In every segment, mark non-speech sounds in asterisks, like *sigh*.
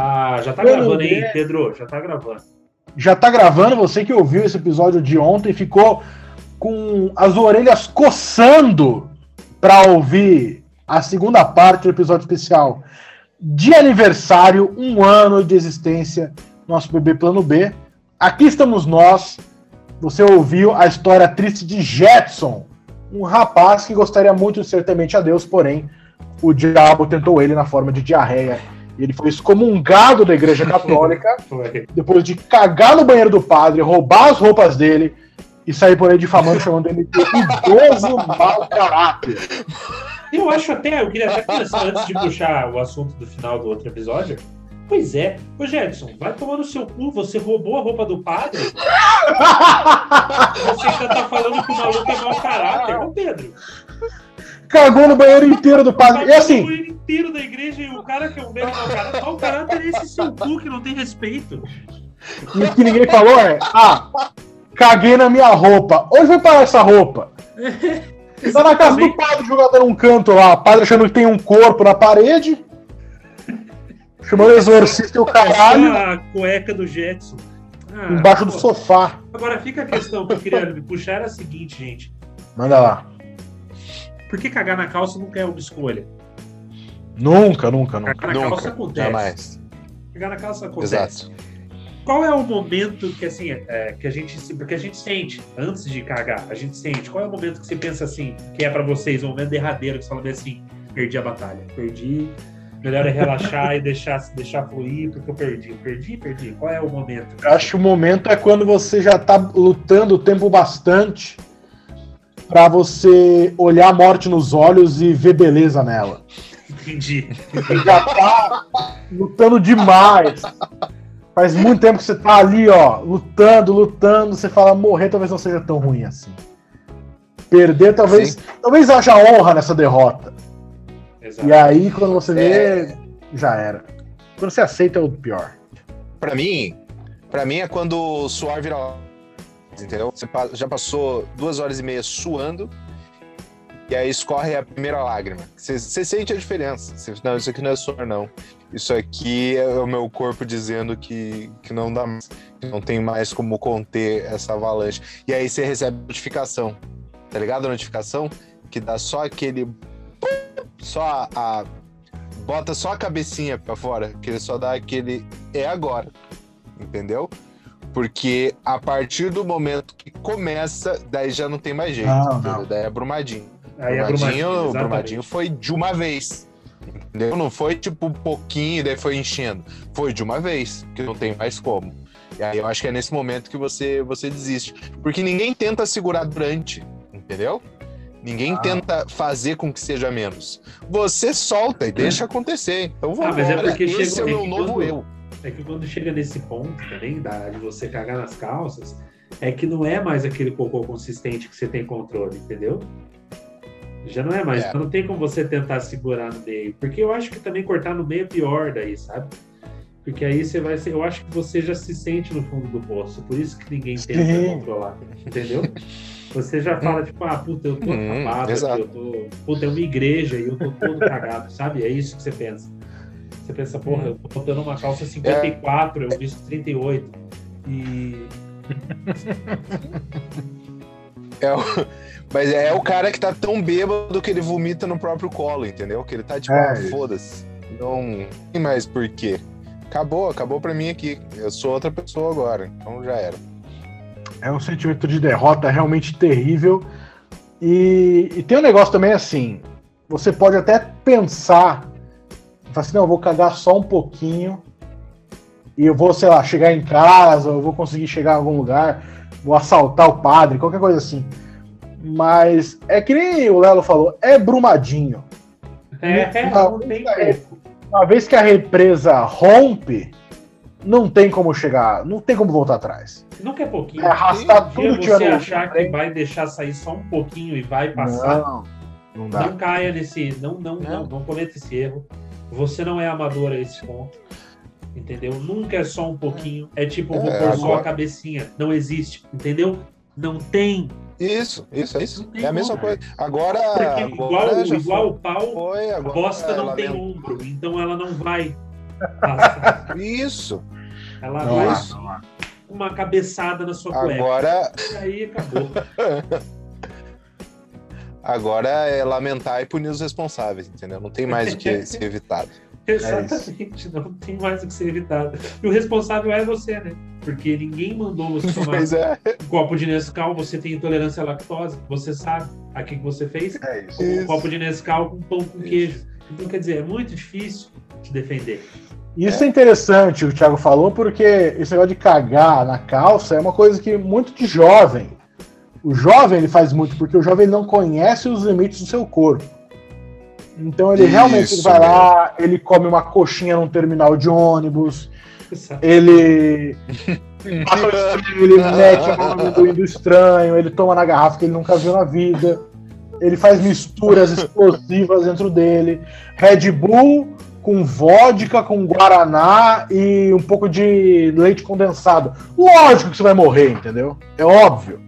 Ah, já tá gravando aí, Pedro? Já tá gravando. Já tá gravando, você que ouviu esse episódio de ontem ficou com as orelhas coçando para ouvir a segunda parte do episódio especial de aniversário, um ano de existência, nosso bebê Plano B. Aqui estamos nós. Você ouviu a história triste de Jetson, um rapaz que gostaria muito de ser temente a Deus, porém o diabo tentou ele na forma de diarreia. E ele foi excomungado da Igreja Católica *laughs* depois de cagar no banheiro do padre, roubar as roupas dele e sair por aí difamando, chamando ele de idoso mau caráter. Eu acho até, eu queria até começar antes de puxar o assunto do final do outro episódio. Pois é, ô Jetson, vai tomar no seu cu, você roubou a roupa do padre? *laughs* Você ainda tá falando que o maluco é mau caráter. Ô Pedro, Cagou no banheiro inteiro do padre. E o assim, inteiro da igreja e o cara que é um velho mau caráter, mau caráter é esse seu cu que não tem respeito. e o que ninguém falou é: ah, caguei na minha roupa. Onde vai parar essa roupa? *laughs* Tá na casa do padre jogada num canto lá, o padre achando que tem um corpo na parede. Chamando exorcista e o caralho A cueca do Jetson. Ah, embaixo do pô. sofá. Agora fica a questão que eu queria me puxar era a seguinte, gente. Manda lá. Por que cagar na calça nunca é uma escolha? Nunca, nunca, nunca. Cagar na calça Nunca, acontece. jamais. Na calça acontece. Exato. Qual é o momento que assim, é, que a gente se- porque a gente sente antes de cagar, a gente sente. Qual é o momento que você pensa assim, que é pra vocês, o momento derradeiro que você fala bem assim, perdi a batalha, perdi. Melhor é relaxar e deixar *laughs* deixar fluir porque eu perdi, perdi, perdi. Qual é o momento? Eu acho que o momento é quando você já tá lutando o tempo bastante pra você olhar a morte nos olhos e ver beleza nela. Entendi. Você já tá lutando demais. Faz muito tempo que você tá ali, ó, lutando, lutando. Você fala, morrer talvez não seja tão ruim assim. Perder talvez. Talvez haja honra nessa derrota. Exato. E aí, quando você vê, É. já era. Quando você aceita é o pior. Pra mim, pra mim é quando o suor vira entendeu? Você já passou duas horas e meia suando e aí escorre a primeira lágrima. Você, sente a diferença. Você, não, isso aqui não é suor, não. Isso aqui é o meu corpo dizendo que, que não dá mais, que não tem mais como conter essa avalanche. E aí você recebe a notificação, tá ligado? A notificação que dá só aquele. Só a. bota só a cabecinha pra fora, que ele só dá aquele. É agora. Entendeu? Porque a partir do momento que começa, daí já não tem mais jeito. Não, não. Daí é Brumadinho. Aí é Brumadinho, Brumadinho. Brumadinho foi de uma vez. Entendeu? Não foi tipo um pouquinho, daí foi enchendo. Foi de uma vez, que não tem mais como. E aí eu acho que é nesse momento que você, você desiste. Porque ninguém tenta segurar durante, entendeu? Ninguém Ah. tenta fazer com que seja menos. Você solta e deixa acontecer. Então vamos Ah, mas é porque Esse chega- é o é meu que novo quando- eu. É que quando chega nesse ponto também, da, de você cagar nas calças, é que não é mais aquele cocô consistente que você tem controle, entendeu? Já não é mais. É. Não tem como você tentar segurar no meio. Porque eu acho que também cortar no meio é pior daí, sabe? Porque aí você vai ser. Eu acho que você já se sente no fundo do poço. Por isso que ninguém tenta Sim. controlar. Entendeu? Você já fala, tipo, ah, puta, eu tô Hum, eu tô. Puta, é uma igreja e eu tô todo cagado, sabe? É isso que você pensa. Você pensa, porra, eu tô botando uma calça 54, eu visto 38. E. *laughs* É o- *laughs* Mas é o cara que tá tão bêbado que ele vomita no próprio colo, entendeu? Que ele tá tipo, É ah, foda-se. Não tem mais por quê. Acabou, acabou pra mim aqui. Eu sou outra pessoa agora, então já era. É um sentimento de derrota realmente terrível. E, e tem um negócio também assim: você pode até pensar, falar assim, não, eu vou cagar só um pouquinho, e eu vou, sei lá, chegar em casa, eu vou conseguir chegar em algum lugar, vou assaltar o padre, qualquer coisa assim. Mas é que nem o Lelo falou, é Brumadinho. É, Não, não tem é. como. Uma vez que a represa rompe, não tem como chegar, não tem como voltar atrás. Nunca é pouquinho. É arrastar tudo você achar que vai deixar sair só um pouquinho e vai passar, Não, não dá. não caia nesse. Não, não, não, não cometa esse erro. Você não é amador a esse ponto. Entendeu? Nunca é só um pouquinho. É tipo, vou É, pôr só agora- a cabecinha. Não existe. Entendeu? Não tem. Isso, isso, é isso. É a mesma como. coisa. Agora. Porque agora igual, já igual o pau, foi, a agora bosta não tem lembra- ombro. Então ela não vai. *laughs* Isso. Ela Não vai não há. uma cabeçada na sua cueca. Agora, E aí acabou. *laughs* agora é lamentar e punir os responsáveis, entendeu? Não tem mais o que *laughs* ser evitado. Exatamente, não tem mais o que ser evitado. E o responsável é você, né? Porque ninguém mandou você tomar é. um copo de Nescau, você tem intolerância à lactose, você sabe a que você fez? É isso. Um Isso. copo de Nescau com pão com Isso. queijo. Então, quer dizer, é muito difícil te defender. Isso é interessante o que o Thiago falou, porque esse negócio de cagar na calça é uma coisa que muito de jovem. O jovem ele faz muito, porque o jovem não conhece os limites do seu corpo. Então ele Isso realmente ele vai lá, ele come uma coxinha num terminal de ônibus, ele *laughs* passa o estranho, ele mete a mão no amendoim do estranho, ele toma na garrafa que ele nunca viu na vida, ele faz misturas explosivas dentro dele, Red Bull com vodka, com guaraná e um pouco de leite condensado. Lógico que você vai morrer, entendeu? É óbvio.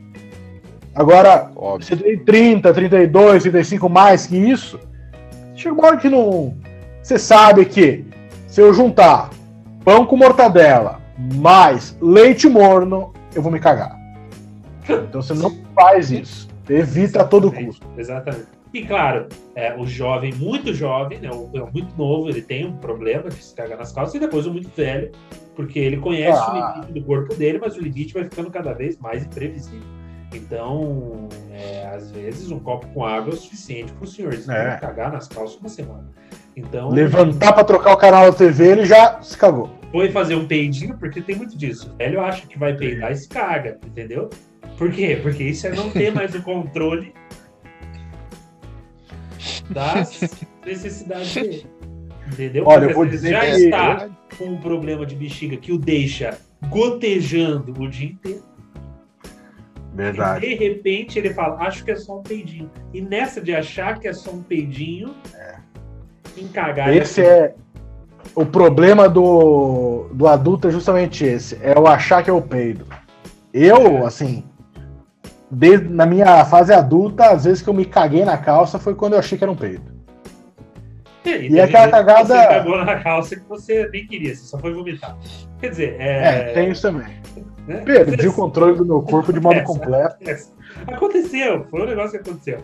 Agora, Óbvio. você tem 30, 32, 35 mais que isso, chega uma hora que não. Você sabe que se eu juntar pão com mortadela mais leite morno, eu vou me cagar. Então você não faz isso. Evita a todo custo. Exatamente. E claro, é, o jovem, muito jovem, né, o, o muito novo, ele tem um problema de se cagar nas calças, e depois o muito velho, porque ele conhece Ah. o limite do corpo dele, mas o limite vai ficando cada vez mais imprevisível. Então, é, às vezes, um copo com água é o suficiente para o senhor É. cagar nas calças uma semana. Então, Levantar pra trocar o canal da TV, ele já se cagou. foi fazer um peidinho, porque tem muito disso. O velho acha que vai peidar e se caga, entendeu? Por quê? Porque isso é não ter mais o controle das necessidades dele. Entendeu? Olha, Porque eu vou dizer já que- está com um problema de bexiga que o deixa gotejando o dia inteiro. Verdade. E de repente ele fala, acho que é só um peidinho. E nessa de achar que é só um peidinho, encagar. Esse é o problema do, do adulto é justamente esse, é o achar que é o peido. Eu, assim, desde, na minha fase adulta, às vezes que eu me caguei na calça foi quando eu achei que era um peido. E, E teve aquela cagada- Você cagou na calça que você nem queria, você só foi vomitar. Quer dizer, É, é. tem isso também. Né? Perdi o controle do meu corpo de modo Essa- completo. essa- Aconteceu, foi um negócio que aconteceu.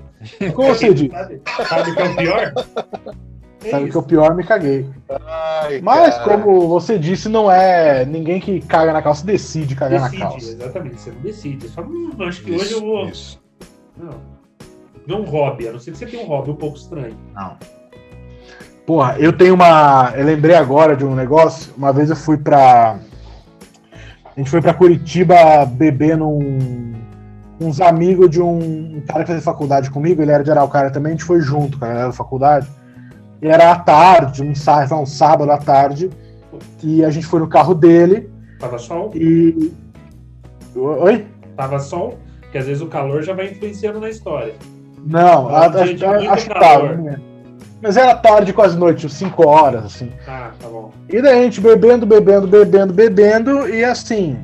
Como você disse, Sabe, sabe o que é o pior? É sabe que isso. o pior me caguei. Ai, Mas, cara. como você disse, não é ninguém que caga na calça decide cagar decide, na calça. exatamente, você não decide. Só, hum, acho que hoje eu vou. Isso. Não. Não um hobby, a não ser que você tenha um hobby um pouco estranho. Não. Porra, eu tenho uma. Eu lembrei agora de um negócio. Uma vez eu fui pra. A gente foi pra Curitiba beber num. Uns amigos de um, um cara que fazia faculdade comigo, ele era de Araucária também, a gente foi junto com a galera da faculdade. E era à tarde, um um sábado à tarde, e a gente foi no carro dele Tava sol? e. Oi? Tava sol? Porque às vezes o calor já vai influenciando na história. Não, Era a- a- muito acho que calor. tava. né? Mas era tarde, quase noite, 5 horas, assim. Ah, tá bom. E daí a gente bebendo, bebendo, bebendo, bebendo, e assim,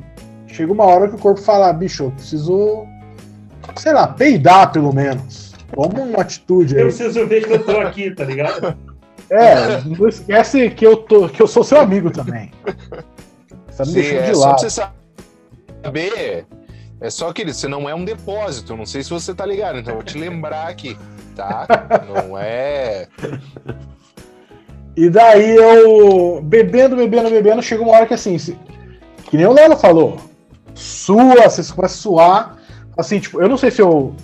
chega uma hora que o corpo fala, bicho, eu preciso, sei lá, peidar pelo menos. Toma uma atitude Eu aí. preciso ver que eu tô aqui, tá ligado? *laughs* É, não esquece que eu, tô, que eu sou seu amigo também. Você tá me Sim, deixando é de só pra lado. você saber. É só que você não é um depósito. Não sei se você tá ligado, então vou te lembrar aqui, tá? Não é. E daí eu, bebendo, bebendo, bebendo, chega uma hora que assim, se- que nem o Lelo falou, sua, você começa a suar, assim, tipo, eu não sei se eu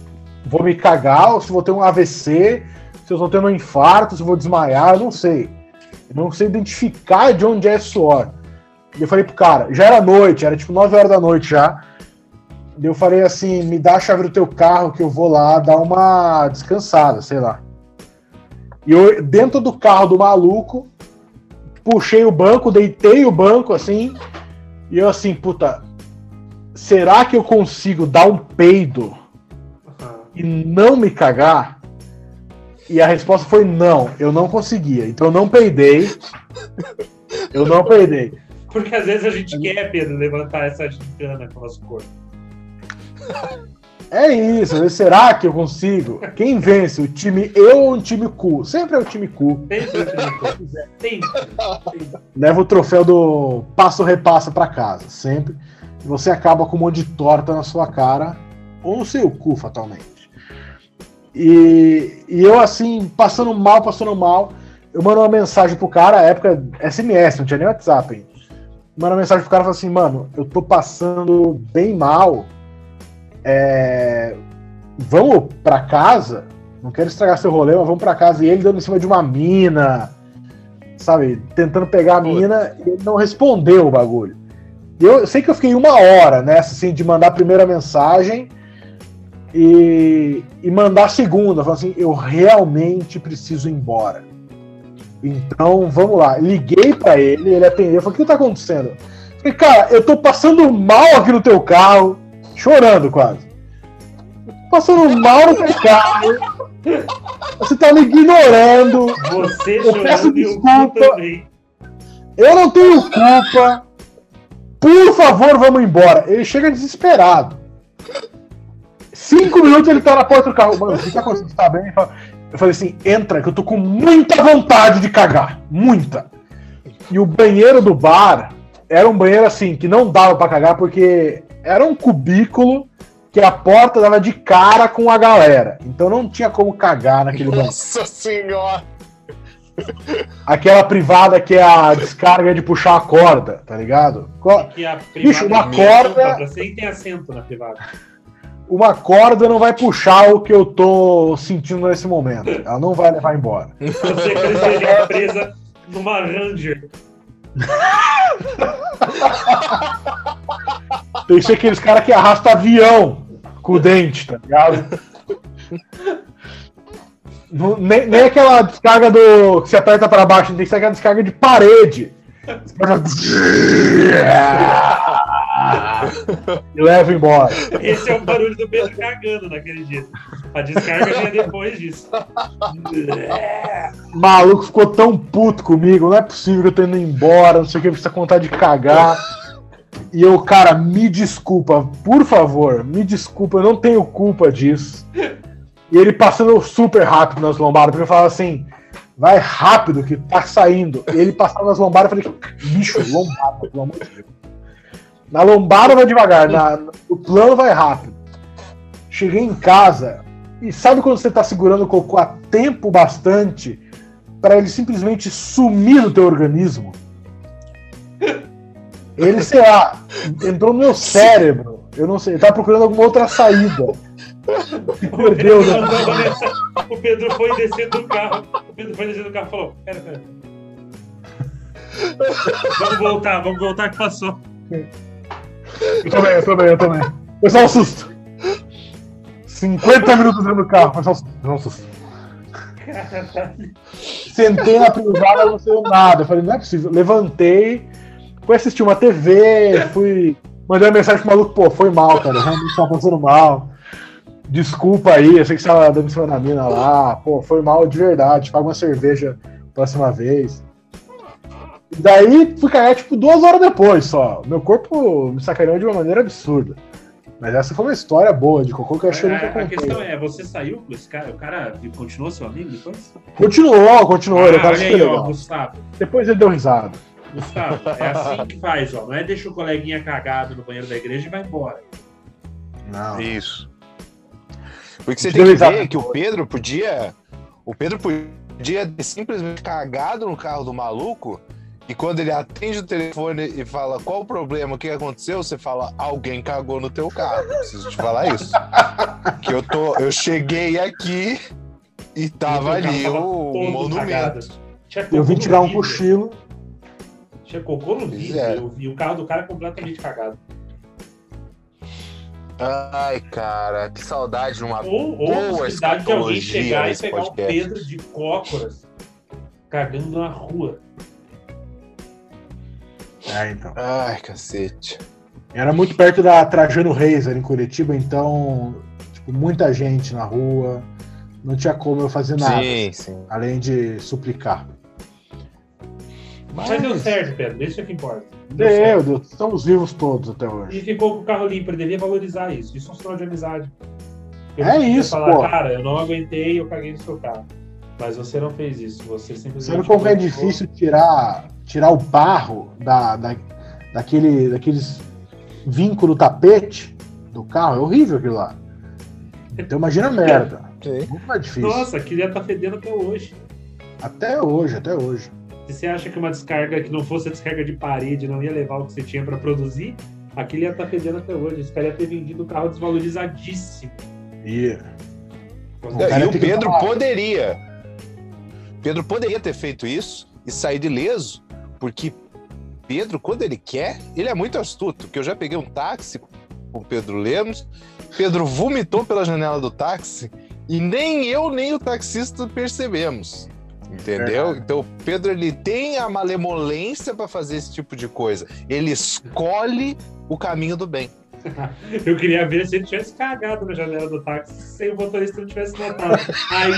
vou me cagar ou se vou ter um AVC, se eu tô tendo um infarto, se eu vou desmaiar, eu não sei. Eu não sei identificar de onde é suor. E eu falei pro cara, já era noite, era tipo 9 horas da noite já. E eu falei assim, me dá a chave do teu carro que eu vou lá dar uma descansada, sei lá. E eu, dentro do carro do maluco, puxei o banco, deitei o banco assim, e eu assim, puta, será que eu consigo dar um peido Ah, e não me cagar? E a resposta foi não, eu não conseguia. Então eu não peidei. Eu não peidei. Porque às vezes a gente quer, Pedro, levantar essa gincana com o nosso corpo. É isso, será que eu consigo? Quem vence? O time eu ou o time cu? Sempre é o time cu. Sempre, sempre, sempre. Leva o troféu do passo repassa pra casa, sempre. E você acaba com um monte de torta na sua cara, ou no seu cu, fatalmente. E, e eu, assim, passando mal, passando mal, eu mando uma mensagem pro cara, época SMS, não tinha nem WhatsApp ainda. Mando uma mensagem pro cara e falo assim, mano, eu tô passando bem mal é, vamos para casa, não quero estragar seu rolê, mas vamos para casa. E ele dando em cima de uma mina, sabe, tentando pegar a mina, e ele não respondeu o bagulho. Eu, sei que eu fiquei uma hora nessa, assim, de mandar a primeira mensagem e, e mandar a segunda, falando assim, eu realmente preciso ir embora. Então, vamos lá. Liguei para ele, ele atendeu, falou, o que tá acontecendo? Falei, cara, eu tô passando mal aqui no teu carro, chorando quase. Passando mal no carro. Você tá me ignorando. Você Eu peço desculpa. Eu não tenho culpa. Por favor, vamos embora. Ele chega desesperado. Cinco minutos ele tá na porta do carro. Mano, você tá? Você tá bem? Eu falei assim: entra, que eu tô com muita vontade de cagar. Muita. E o banheiro do bar era um banheiro assim, que não dava pra cagar, porque era um cubículo que a porta dava de cara com a galera. Então não tinha como cagar naquele banheiro. Nossa senhora! Aquela privada que é a descarga de puxar a corda, tá ligado? Co- Que a Bicho, uma corda- Pra você e tem assento na privada. Uma corda não vai puxar o que eu tô sentindo nesse momento. Ela não vai levar embora. Você presa numa Ranger. *laughs* Tem que ser aqueles caras que arrasta avião com o dente, tá ligado? Nem, nem aquela descarga do que você aperta pra baixo, tem que ser aquela descarga de parede. *laughs* *laughs* E leva embora. Esse é o barulho do Pedro cagando naquele dia. A descarga vinha depois disso. O maluco ficou tão puto comigo, não é possível que eu tô indo embora, não sei o que, precisa contar de cagar. E eu, cara, me desculpa, por favor, me desculpa, eu não tenho culpa disso. E ele passando super rápido nas lombadas, porque eu falava assim, vai rápido que tá saindo. E ele passava nas lombadas, eu falei, bicho, lombada, pelo amor de Deus. Na lombada vai devagar, na, no plano vai rápido. Cheguei em casa, e sabe quando você tá segurando o cocô há tempo bastante para ele simplesmente sumir do teu organismo? Ele, sei lá, entrou no meu cérebro. Eu não sei, ele tá procurando alguma outra saída. O andava nessa- o Pedro foi descer do carro. O Pedro foi descer do carro e falou: Pera, pera. Vamos voltar, vamos voltar que passou. Eu tô bem, eu tô bem, eu tô bem. Foi só um susto. 50 minutos dentro do carro, foi só um susto. Foi só um susto. Caralho. Sentei na privada, não saiu nada. Eu falei, não é possível. Levantei, fui assistir uma TV, fui. Mandei uma mensagem pro maluco, pô, foi mal, cara. Realmente tava passando mal. Desculpa aí, eu sei que você tava dando em cima da mina lá. Pô, foi mal de verdade. Paga uma cerveja próxima vez. E daí fui cagar, tipo, duas horas depois só. Meu corpo me sacaneou de uma maneira absurda. Mas essa foi uma história boa de cocô que eu achei eu nunca A, a questão é: você saiu com esse cara? O cara continuou seu amigo depois? Continuou, continuou. ele é Ah, cara olha aí, ó, legal. Gustavo. Depois ele deu risada. Gustavo, é assim que faz, ó. Não é deixa o coleguinha cagado no banheiro da igreja e vai embora. Não. Isso. Porque você tem que ver que o Pedro podia. O Pedro podia ter simplesmente cagado no carro do maluco. E quando ele atende o telefone e fala qual o problema, o que aconteceu, você fala, alguém cagou no teu carro. Preciso te falar isso. *laughs* que eu tô. Eu cheguei aqui e tava E o ali tava o todo monumento. Eu vim tirar um vidro. cochilo. Tinha cocô no vídeo é. eu vi o carro do cara completamente cagado. Ai, cara, que saudade de uma Ou, ou boa a possibilidade de alguém chegar e pegar o podcast. Pedro de cócoras cagando na rua. É, então. Ai, cacete. Era muito perto da Trajano Reis, ali em Curitiba, então, tipo, muita gente na rua. Não tinha como eu fazer nada, Sim, sim. além de suplicar. Mas deu certo, Pedro. Isso é que importa. Deu Meu certo. Deus, estamos vivos todos até E hoje. ficou com o carro limpo, ele devia valorizar isso. Isso é um sinal de amizade. Eu É isso, falar, pô. Cara, eu não aguentei e eu caguei no seu carro. Mas você não fez isso. Você simplesmente. Sabe como é difícil tirar, tirar o barro da, da, daquele, daqueles vincos do tapete do carro? É horrível aquilo lá. Então imagina a merda. Sim. Muito mais difícil. Nossa, aquilo ia tá fedendo até hoje. Até hoje, até hoje. Se você acha que uma descarga que não fosse a descarga de parede não ia levar o que você tinha pra produzir, aquilo ia estar tá fedendo até hoje. Esse cara ia ter vendido o carro desvalorizadíssimo. E cara e o Pedro poderia. Pedro poderia ter feito isso e saído ileso, porque Pedro, quando ele quer, ele é muito astuto. Que eu já peguei um táxi com o Pedro Lemos, Pedro vomitou pela janela do táxi e nem eu nem o taxista percebemos. Entendeu? Então o Pedro ele tem a malemolência para fazer esse tipo de coisa. Ele escolhe o caminho do bem. *laughs* Eu queria ver se ele tivesse cagado na janela do táxi sem o motorista não tivesse notado. Aí.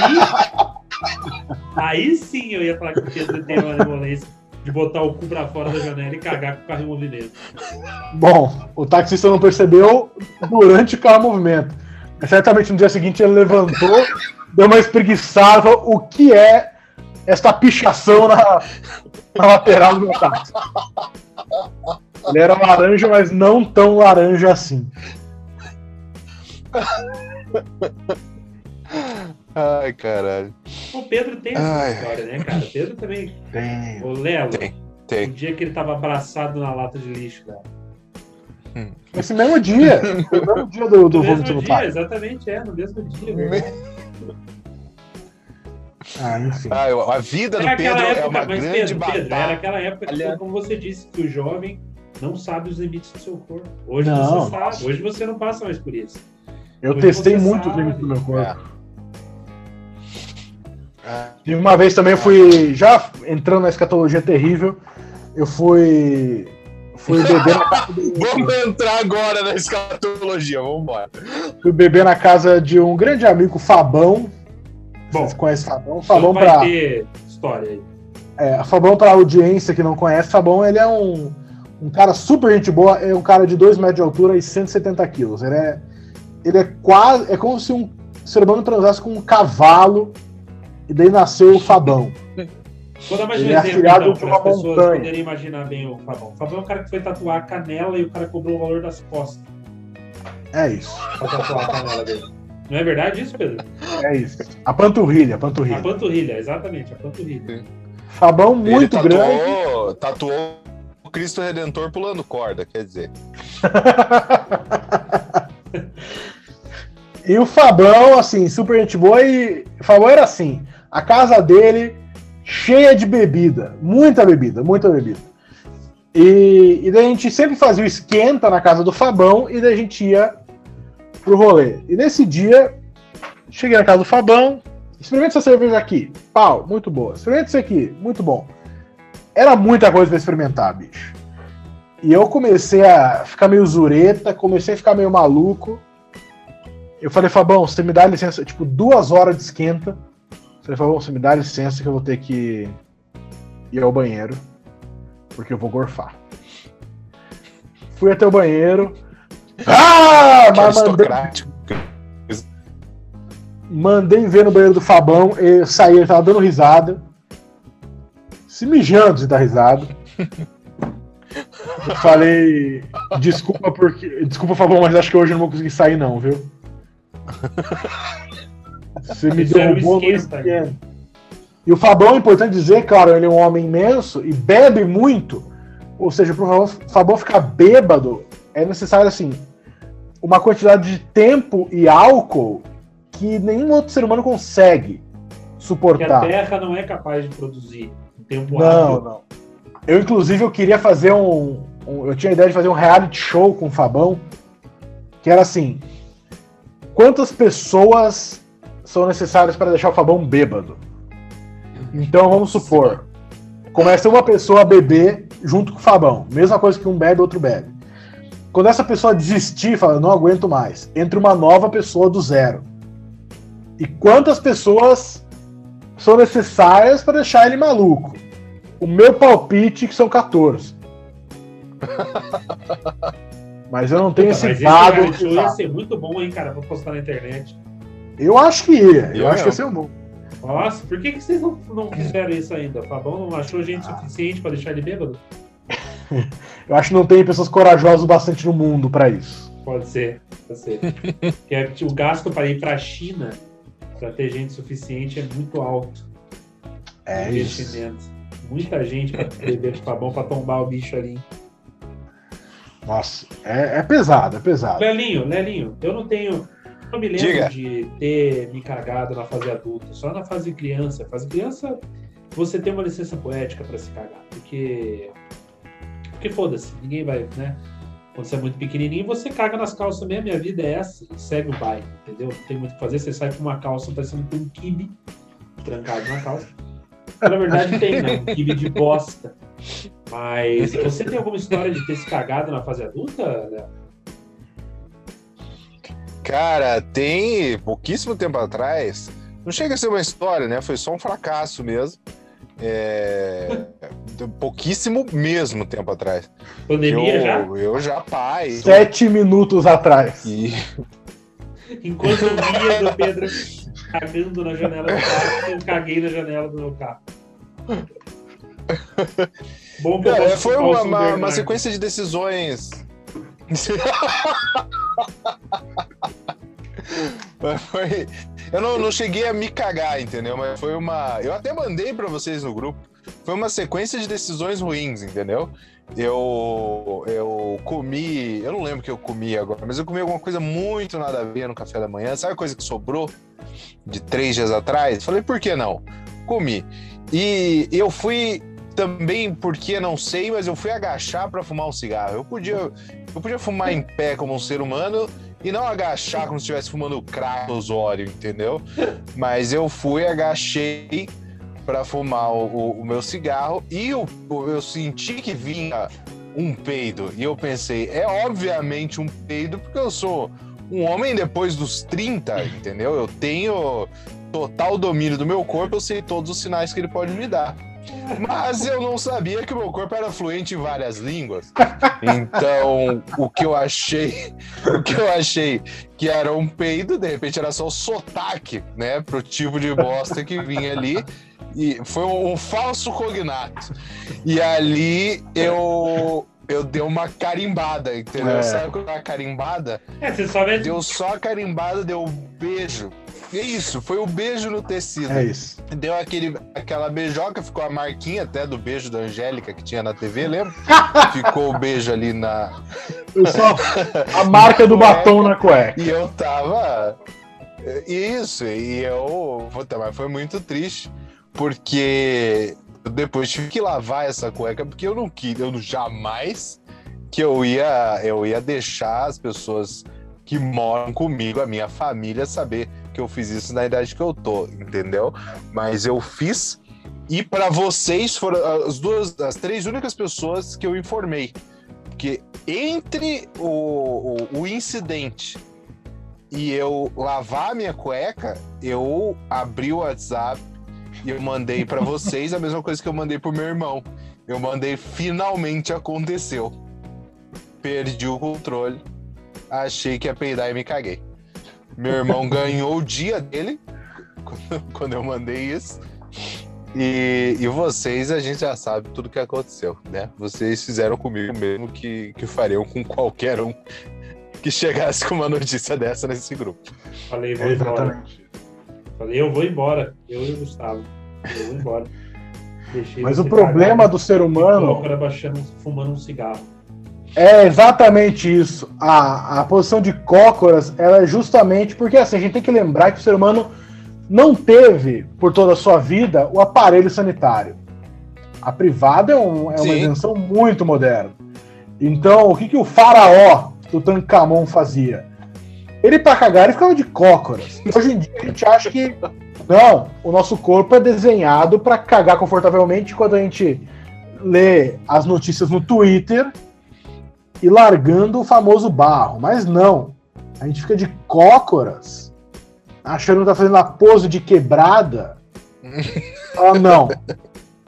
Aí sim eu ia falar que o Pedro tem uma demolência de botar o cu pra fora da janela e cagar com o carro em movimento. Bom, o taxista não percebeu durante o carro em movimento. Certamente no dia seguinte ele levantou, deu uma espreguiçada, o que é esta pichação na, na lateral do meu táxi? Ele era laranja, mas não tão laranja assim. Ai, caralho. O Pedro tem essa Ai. história, né, cara? O Pedro também. Tem. O Lelo, Tem, o tem. dia que ele tava abraçado na lata de lixo, cara. Esse mesmo dia. Foi o mesmo dia do, do No vômito mesmo no exatamente, é, no mesmo dia, verdade. Ah, enfim. Ah, a vida do Era Pedro aquela é época, uma mas grande Pedro, Pedro, era batalha. aquela época que, como você disse, que o jovem não sabe os limites do seu corpo. Hoje Não, você sabe, hoje você não passa mais por isso. Eu Hoje testei muito os sabe. limites do meu corpo. É. E uma vez também eu fui, já entrando na escatologia terrível, eu fui. Fui beber na casa do, Vamos entrar agora na escatologia, vamos embora. fui beber na casa de um grande amigo, Fabão. Bom, Vocês conhecem Fabão? Fabão vai pra, ter história aí. é, Fabão pra audiência que não conhece, Fabão ele é um, um cara super gente boa, é um cara de 2 metros de altura e 170 quilos. Ele é, ele é quase. É como se um ser humano transasse com um cavalo e daí nasceu o Fabão. Vou dar mais um é exemplo, então, para as pessoas montanha. poderem imaginar bem o Fabão. O Fabão é um cara que foi tatuar a canela e o cara cobrou o valor das costas É isso. pra tatuar a canela dele. Não é verdade isso, Pedro? É isso. A panturrilha, a A panturrilha. panturrilha, exatamente, a panturrilha. Fabão muito Ele grande. tatuou, tatuou o Cristo Redentor pulando corda, quer dizer. *laughs* E o Fabão, assim, super gente boa. E o Fabão era assim: a casa dele cheia de bebida. Muita bebida, muita bebida. E, e daí a gente sempre fazia o esquenta na casa do Fabão e daí a gente ia pro rolê. E nesse dia, cheguei na casa do Fabão, experimenta essa cerveja aqui. Pau, muito boa. Experimenta isso aqui, muito bom. Era muita coisa pra experimentar, bicho. E eu comecei a ficar meio zureta, comecei a ficar meio maluco. Eu falei, Fabão, você me dá licença, tipo, duas horas de esquenta. Falei, Fabão, você me dá licença que eu vou ter que ir ao banheiro, porque eu vou gorfar. Fui até o banheiro. Ah! Que Mas mandei, mandei ver no banheiro do Fabão, ele saí, ele tava dando risada. Se mijando de dar risada. Eu falei, desculpa porque. Desculpa, Fabão, mas acho que hoje eu não vou conseguir sair, não, viu? Você me Isso derrubou no esquenta, esquema. E o Fabão, é importante dizer, claro, ele é um homem imenso e bebe muito. Ou seja, para o Fabão ficar bêbado, é necessário, assim, uma quantidade de tempo e álcool que nenhum outro ser humano consegue Que a suportar. Terra não é capaz de produzir em tempo Não, não. Eu, inclusive, eu queria fazer um, um- Eu tinha a ideia de fazer um reality show com o Fabão, que era assim: quantas pessoas são necessárias para deixar o Fabão bêbado? Então vamos supor, começa uma pessoa a beber junto com o Fabão, mesma coisa que um bebe, outro bebe. Quando essa pessoa desistir, fala, não aguento mais, entra uma nova pessoa do zero. E quantas pessoas são necessárias para deixar ele maluco? O meu palpite que são 14. *laughs* Mas eu não tenho esse esse dado. reality show ia ser muito bom, hein, cara, pra postar na internet. Eu acho que ia. Eu, Eu acho que ia não. ser um bom. Nossa, por que, que vocês não, não fizeram isso ainda? O Fabão não achou gente suficiente pra deixar ele bêbado? *laughs* Eu acho que não tem pessoas corajosas bastante no mundo pra isso. Pode ser, pode ser. *laughs* Porque é o gasto para ir pra China pra ter gente suficiente é muito alto. É o isso. investimento. Muita gente pra beber Fabão pra tombar o bicho ali. Nossa, é, é pesado, é pesado. Lelinho, Lelinho, eu não tenho. Não me lembro Diga. de ter me cagado na fase adulta, só na fase criança. Fase criança, você tem uma licença poética pra se cagar, porque. Porque foda-se, ninguém vai, né? Quando você é muito pequenininho, você caga nas calças mesmo. Minha vida é essa, e segue o baile, entendeu? Não tem muito o que fazer. Você sai com uma calça parecendo com um kibe trancado na calça. Na verdade, tem, né? Um kibe de bosta. Mas você tem alguma história de ter se cagado na fase adulta, Léo? Cara, tem pouquíssimo tempo atrás. Não chega a ser uma história, né? Foi só um fracasso mesmo. É, *laughs* pouquíssimo mesmo tempo atrás. Pandemia eu, já? eu já pai. Sete minutos atrás. E, *laughs* Enquanto eu via do Pedro cagando na janela do carro, eu caguei na janela do meu carro. *laughs* Bom cara, foi uma, uma sequência de decisões. *laughs* Mas foi- Eu não, não cheguei a me cagar, entendeu? Mas foi uma. Eu até mandei pra vocês no grupo. Foi uma sequência de decisões ruins, entendeu? Eu, eu comi. Eu não lembro o que eu comi agora, mas eu comi alguma coisa muito nada a ver no café da manhã. Sabe a coisa que sobrou de três dias atrás? Falei, por que não? Comi. E eu fui também, porque não sei, mas eu fui agachar pra fumar um cigarro. Eu podia, eu podia fumar em pé como um ser humano e não agachar como se estivesse fumando crack entendeu? Mas eu fui, agachei pra fumar o, o- o meu cigarro e eu, eu senti que vinha um peido. E eu pensei, é obviamente um peido, porque eu sou um homem depois dos 30, entendeu? Eu tenho total domínio do meu corpo, eu sei todos os sinais que ele pode me dar. Mas eu não sabia que o meu corpo era fluente em várias línguas. Então, o que eu achei, o que eu achei que era um peido, de repente era só o sotaque, né, pro tipo de bosta que vinha ali. E foi um, um falso cognato. E ali eu eu dei uma carimbada, entendeu? É. Sabe qual é a carimbada? É, você só vê. Deu só a carimbada, deu um beijo. É isso, foi o beijo no tecido. É isso. Deu aquele, aquela beijoca, ficou a marquinha até do beijo da Angélica que tinha na TV, lembra? *laughs* ficou o beijo ali na. Eu só a marca do batom na cueca. E eu tava. Isso, e eu. Puta, mas foi muito triste, porque eu depois tive que lavar essa cueca, porque eu não queria, eu jamais que eu ia, eu ia deixar as pessoas que moram comigo, a minha família, saber que eu fiz isso na idade que eu tô, entendeu? Mas eu fiz. E para vocês foram as duas, as três únicas pessoas que eu informei. Porque entre o, o, o incidente e eu lavar a minha cueca, eu abri o WhatsApp e eu mandei para vocês a mesma coisa que eu mandei pro meu irmão. Eu mandei finalmente aconteceu. Perdi o controle, achei que ia peidar e me caguei. Meu irmão ganhou o dia dele *laughs* quando- eu mandei isso. E, e vocês, a gente já sabe tudo que aconteceu, né? Vocês fizeram comigo mesmo que, que fariam com qualquer um que chegasse com uma notícia dessa nesse grupo. Falei, vou embora. Exatamente. Falei, eu vou embora. Eu e o Gustavo. Eu vou embora. Deixei Mas o problema do ser humano cócora baixando, fumando um cigarro. é exatamente isso. A, a posição de cócoras ela é justamente porque assim, a gente tem que lembrar que o ser humano não teve, por toda a sua vida, o aparelho sanitário. A privada é, um- é uma invenção muito moderna. Então, o que, que o faraó do Tancamon fazia? Ele, para cagar, ele ficava de cócoras. Hoje em dia, a gente acha que não, o nosso corpo é desenhado para cagar confortavelmente quando a gente lê as notícias no Twitter e largando o famoso barro. Mas não. A gente fica de cócoras, achando que tá fazendo a pose de quebrada. *laughs* Ah, não.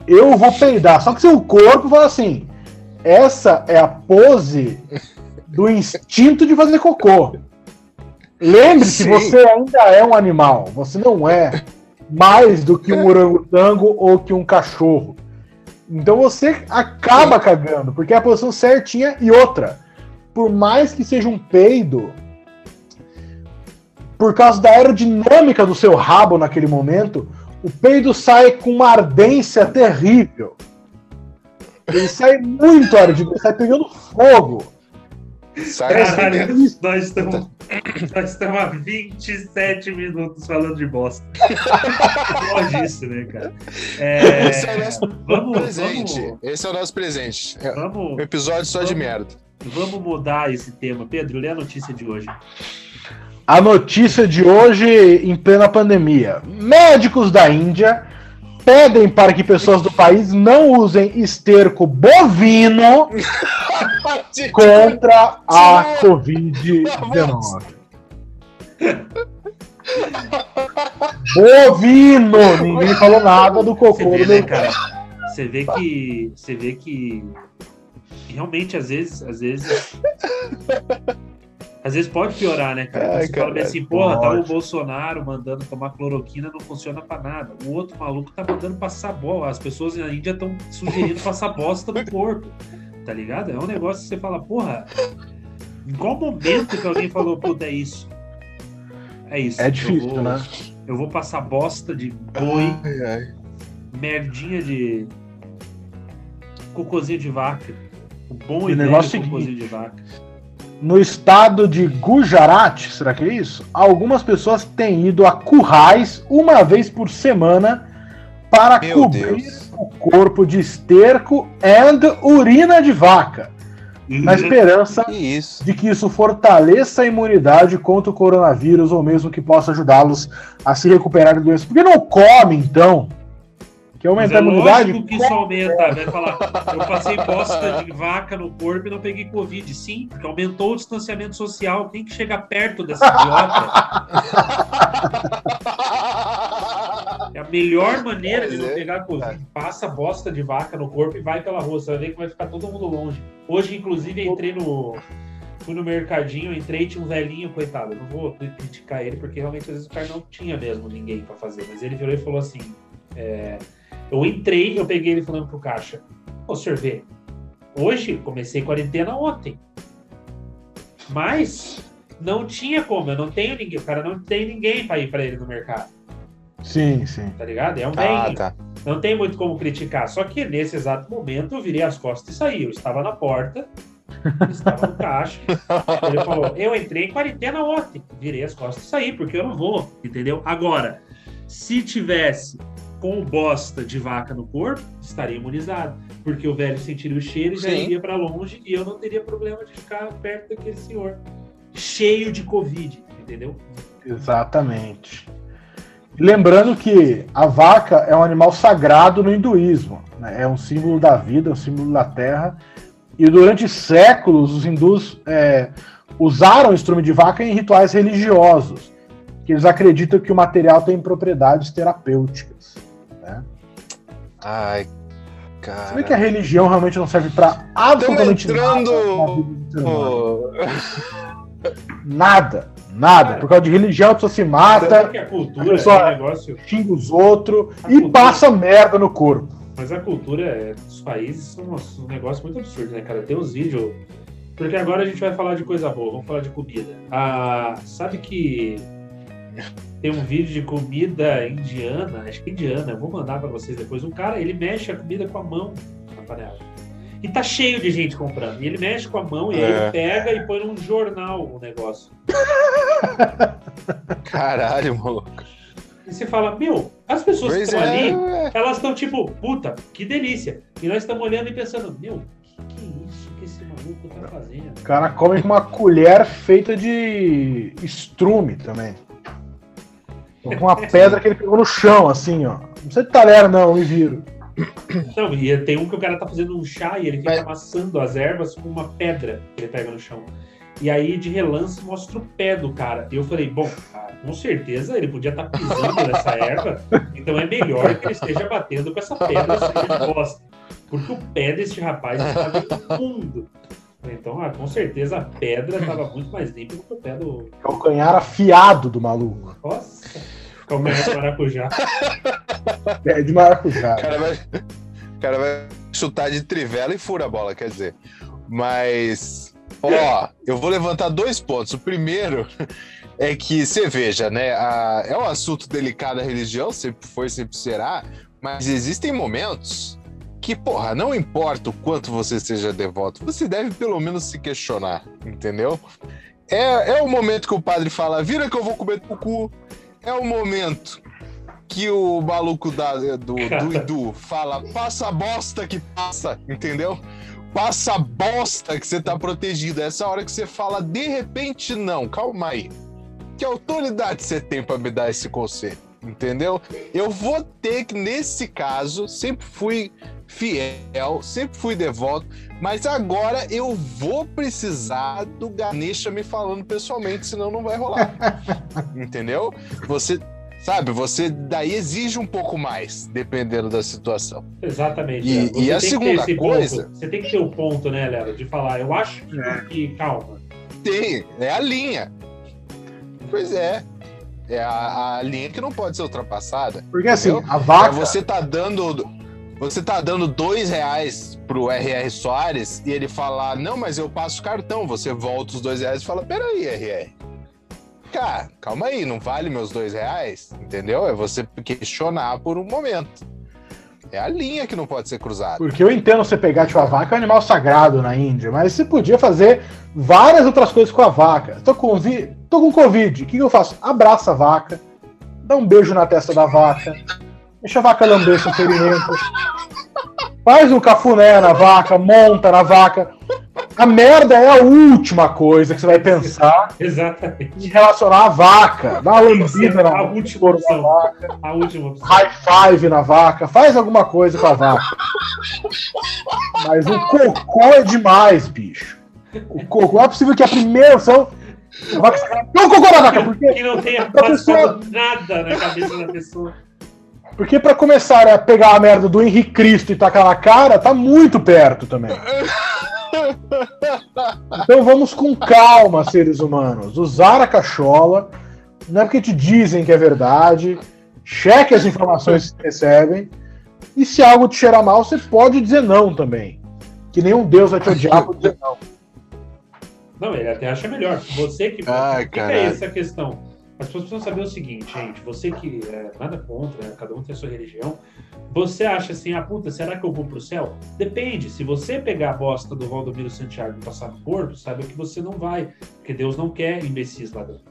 Eu vou peidar. Só que seu corpo fala assim: essa é a pose do instinto de fazer cocô. Lembre-se, você ainda é um animal. Você não é mais do que um orangotango ou que um cachorro. Então você acaba cagando, porque é a posição certinha e outra. Por mais que seja um peido, por causa da aerodinâmica do seu rabo naquele momento, o peido sai com uma ardência terrível. Ele sai muito ele sai pegando fogo. Sai Caralho, *laughs* nós estamos, nós estamos há 27 minutos falando de bosta. *laughs* Pode isso, né, cara? É, Esse é o nosso vamos, presente. vamos, Esse é o nosso presente. É um vamos, episódio só de Vamos. merda. vamos mudar esse tema. Pedro, lê a notícia de hoje. A notícia de hoje, em plena pandemia: médicos da Índia pedem para que pessoas do país não usem esterco bovino *laughs* contra a Covid-19. Bovino! Ninguém falou nada do Você cocô vê, do né, cara? Você vê que. Você vê que. Realmente, às vezes. Às vezes. Às vezes pode piorar, né, cara? Ai, você fala bem caralho, assim, porra, tá o. Bolsonaro mandando tomar cloroquina, não funciona pra nada. O outro maluco tá mandando passar bola. As pessoas na Índia estão sugerindo *laughs* passar bosta no corpo. Tá ligado? É um negócio que você fala, porra, em qual momento que alguém falou, puta, é isso? É isso. É eu difícil, vou- né? Eu vou passar bosta de boi Ai, ai. merdinha de cocôzinho de vaca. O bom E e negócio é o cocôzinho de vaca. No estado de Gujarat, será que é isso? Algumas pessoas têm ido a currais uma vez por semana para Meu cobrir Deus. o corpo de esterco e urina de vaca, na esperança Que isso? de que isso fortaleça a imunidade contra o coronavírus ou mesmo que possa ajudá-los a se recuperar da doença. Por que não come, então? Que Mas aumenta é a imunidade? lógico que isso aumenta. Vai falar, eu passei bosta de vaca no corpo e não peguei Covid. Sim, porque aumentou o distanciamento social. Quem que chega perto dessa idiota? É a melhor maneira de não é, pegar Covid. Passa bosta de vaca no corpo e vai pela rua. Você vai ver que vai ficar todo mundo longe. Hoje, inclusive, entrei no. Fui no mercadinho, entrei e tinha um velhinho, coitado. Não vou criticar ele, porque realmente às vezes o cara não tinha mesmo ninguém pra fazer. Mas ele virou e falou assim: é, Eu entrei, eu peguei ele falando pro caixa: Ô, senhor vê, hoje comecei quarentena ontem. Mas não tinha como, eu não tenho ninguém. O cara não tem ninguém pra ir pra ele no mercado, Sim, sim. tá ligado? É um Ah, velhinho. tá. Não tem muito como criticar. Só que nesse exato momento eu virei as costas e saí. Eu estava na porta, *laughs* estava no caixa. Ele falou: Eu entrei em quarentena ontem. Virei as costas e saí, porque eu não vou, entendeu? Agora, se tivesse com bosta de vaca no corpo, estaria imunizado. Porque o velho sentiria o cheiro e já Sim. iria para longe e eu não teria problema de ficar perto daquele senhor. Cheio de Covid, entendeu? Exatamente. Lembrando que a vaca é um animal sagrado no hinduísmo. né? É um símbolo da vida, um símbolo da terra. E durante séculos, os hindus é, usaram o estrume de vaca em rituais religiosos, que eles acreditam que o material tem propriedades terapêuticas. Né? Ai, Você vê que a cara. religião realmente não serve para absolutamente entrando *laughs* nada Nada, nada. Por causa de religião, a pessoa se mata, que a cultura pessoa- é um negócio. xinga os outros A e cultura- passa merda no corpo. Mas a cultura é, dos países são um negócio muito absurdo, né, cara? Tem uns vídeos. Porque agora a gente vai falar de coisa boa, vamos falar de comida. Ah, sabe que tem um vídeo de comida indiana, acho que indiana, eu vou mandar pra vocês depois. Um cara, ele mexe a comida com a mão na panela. E tá cheio de gente comprando. E ele mexe com a mão e aí É. ele pega e põe num jornal o negócio. *laughs* caralho, maluco. E você fala, meu, as pessoas que Pois estão ali, é. elas estão tipo, puta, que delícia. E nós estamos olhando e pensando, meu, que que é isso que esse maluco tá fazendo? O cara come com uma colher feita de estrume também. Com uma pedra que ele pegou no chão, assim, ó. Não precisa de talher, não, me viro. Não, e tem um que o cara tá fazendo um chá e ele fica Mas- amassando as ervas com uma pedra que ele pega no chão. E aí, de relance, mostra o pé do cara. E eu falei, bom, ah, com certeza ele podia estar pisando nessa erva, então é melhor que ele esteja batendo com essa pedra cheia de bosta. Porque o pé desse rapaz estava imundo. Então, ah, com certeza a pedra estava muito mais limpa do que o pé do. Calcanhar afiado do maluco. Nossa! Calcanhar de maracujá. *laughs* É de maracujá. O cara vai, o cara vai chutar de trivela e fura a bola, quer dizer. Mas, ó, eu vou levantar dois pontos. O primeiro é que você veja, né? a- é um assunto delicado a religião, sempre foi, sempre será, mas existem momentos que, porra, não importa o quanto você seja devoto, você deve pelo menos se questionar, entendeu? É, é o momento que o padre fala, vira que eu vou comer teu cu. É o momento que o maluco da, do, do Idu fala, passa a bosta que passa, entendeu? Passa a bosta que você tá protegido. Essa hora que você fala, de repente, não, calma aí. Que autoridade você tem pra me dar esse conselho? Entendeu? Eu vou ter que, nesse caso, sempre fui fiel, sempre fui devoto, mas agora eu vou precisar do Ganesha me falando pessoalmente, senão não vai rolar. *laughs* Entendeu? Você, sabe, você daí exige um pouco mais, dependendo da situação. Exatamente. E- é. Você e a tem que ter segunda coisa- ponto. Você tem que ter o ponto, né, Léo, de falar, eu acho que, É. que- calma. Tem, é a linha. Pois é. É a, a linha que não pode ser ultrapassada. Porque assim, Entendeu? a É, vaca. você tá dando. Você tá dando dois reais pro R.R. Soares e ele falar, não, mas eu passo cartão. Você volta os dois reais e fala, peraí, R.R. Cara, calma aí, não vale meus dois reais? Entendeu? É você questionar por um momento. É a linha que não pode ser cruzada. Porque eu entendo você pegar tipo, a vaca é um animal sagrado na Índia, mas você podia fazer várias outras coisas com a vaca. Tô com, vi- tô com Covid, o que, que eu faço? Abraça a vaca, dá um beijo na testa da vaca, deixa a vaca lamber seu ferimento, faz um cafuné na vaca, monta na vaca. A merda é a última coisa que você vai pensar Exatamente. em relacionar a vaca. Dá uma lambida A na última couro da opção. vaca, A última opção. high five na vaca, faz alguma coisa com a vaca. Mas o cocô é demais, bicho. O cocô é possível que a primeira opção. Vaca sagrada- Não, cocô na vaca, porque, Que não tenha pessoa- nada na cabeça da pessoa. porque pra começar a pegar a merda do Henrique Cristo e tacar na cara, tá muito perto também. Então vamos com calma, seres humanos. Usar a cachola, não é porque te dizem que é verdade. Cheque as informações que recebem. E se algo te cheirar mal, você pode dizer não também. Que nenhum Deus vai te odiar por dizer não. Não, ele até acha melhor. Você que. Ai, que é essa questão? As pessoas precisam saber o seguinte, gente. Você que é, nada contra, né, cada um tem a sua religião. Você acha assim, ah, puta, será que eu vou pro céu? Depende. Se você pegar a bosta do Valdomiro Santiago e passar no corpo, saiba que você não vai. Porque Deus não quer imbecis lá dentro.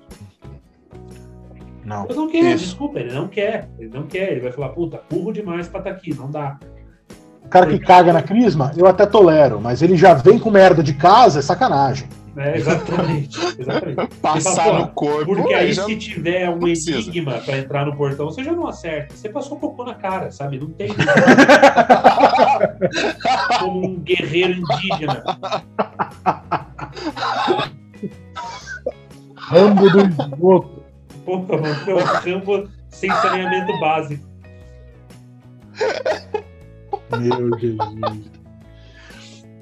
Não. Deus não quer, Isso. desculpa, ele não quer. Ele não quer. Ele vai falar, puta, burro demais pra estar aqui, não dá. O cara que caga na crisma, eu até tolero, mas ele já vem com merda de casa, é sacanagem. É, exatamente. *laughs* exatamente. Passar fala, no corpo. Porque aí, se tiver um enigma pra entrar no portão, você já não acerta. Você passou cocô na cara, sabe? Não tem. *laughs* Como um guerreiro indígena. Rambo do esgoto. Porra, mano, um campo sem saneamento básico. Meu Jesus.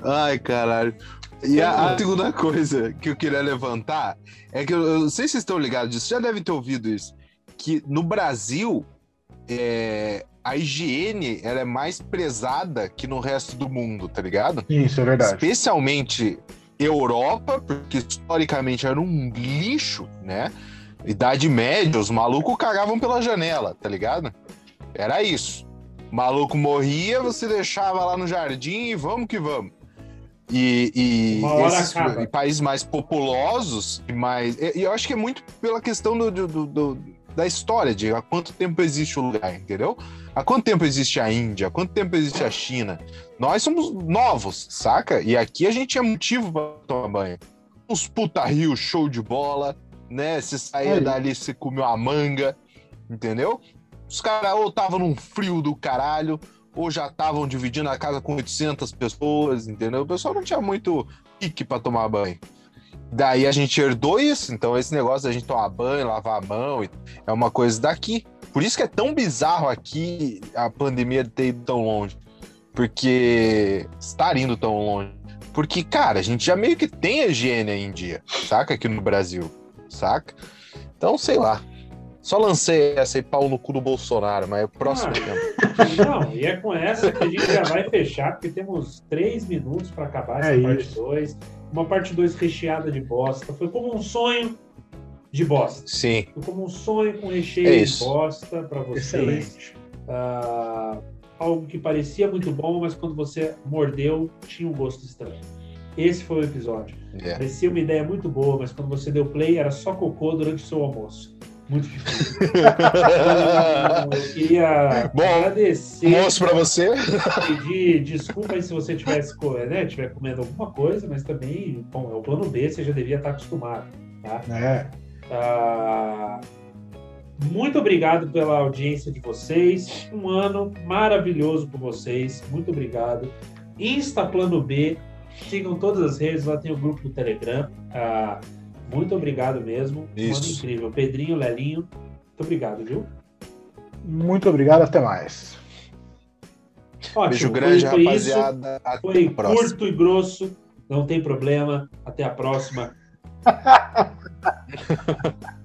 Ai, caralho. E a, a segunda coisa que eu queria levantar é que eu, eu não sei se vocês estão ligados disso, já devem ter ouvido isso, que no Brasil é, a higiene ela é mais prezada que no resto do mundo, tá ligado? Isso é verdade. Especialmente Europa, porque historicamente era um lixo, né? Idade média, os malucos cagavam pela janela, tá ligado? Era isso. O maluco morria, você deixava lá no jardim e vamos que vamos. E, e esses e países mais populosos, e mais. E e eu acho que é muito pela questão do, do- do- da história, de há quanto tempo existe o lugar, entendeu? Há quanto tempo existe a Índia? Há quanto tempo existe a China? Nós somos novos, saca? E aqui a gente tinha motivo pra tomar banho. Uns puta rio, show de bola, né? Você saía Aí. dali, você comeu a manga, entendeu? Os caras ou estavam num frio do caralho, ou já estavam dividindo a casa com 800 pessoas, entendeu? O pessoal não tinha muito pique pra tomar banho. Daí a gente herdou isso, então esse negócio da gente tomar banho, lavar a mão, é uma coisa daqui. Por isso que é tão bizarro aqui a pandemia ter ido tão longe. Porque estar indo tão longe. Porque, cara, a gente já meio que tem higiene aí em dia, saca? Aqui no Brasil, saca? Então, sei lá. Só lancei essa aí, pau no cu do Bolsonaro, mas é o próximo Ah. tempo. *laughs* Não, e é com essa que a gente já vai fechar, porque temos três minutos para acabar essa É parte isso. 2. Uma parte 2 recheada de bosta. Foi como um sonho de bosta. Sim, Foi como um sonho com recheio É de bosta para vocês. Excelente. Ah, algo que parecia muito bom, mas quando você mordeu, tinha um gosto estranho. Esse foi o episódio. é. Parecia uma ideia muito boa, mas quando você deu play, era só cocô durante o seu almoço. Muito difícil. *laughs* Eu queria Bom, agradecer, Moço pra você. pedir desculpa aí se você tivesse, né, tiver comendo alguma coisa, mas também, bom, é o plano B, você já devia estar acostumado. Tá? É. Ah, muito obrigado pela audiência de vocês. Um ano maravilhoso com vocês. Muito obrigado. Insta Plano B. Sigam todas as redes. Lá tem o grupo do Telegram. Ah, muito obrigado mesmo. Isso. incrível. Pedrinho, Lelinho. Muito obrigado, viu? Muito obrigado, até mais. Ótimo. Beijo grande, foi, rapaziada. Isso. Até Foi a próxima. curto e grosso. Não tem problema. Até a próxima. *laughs*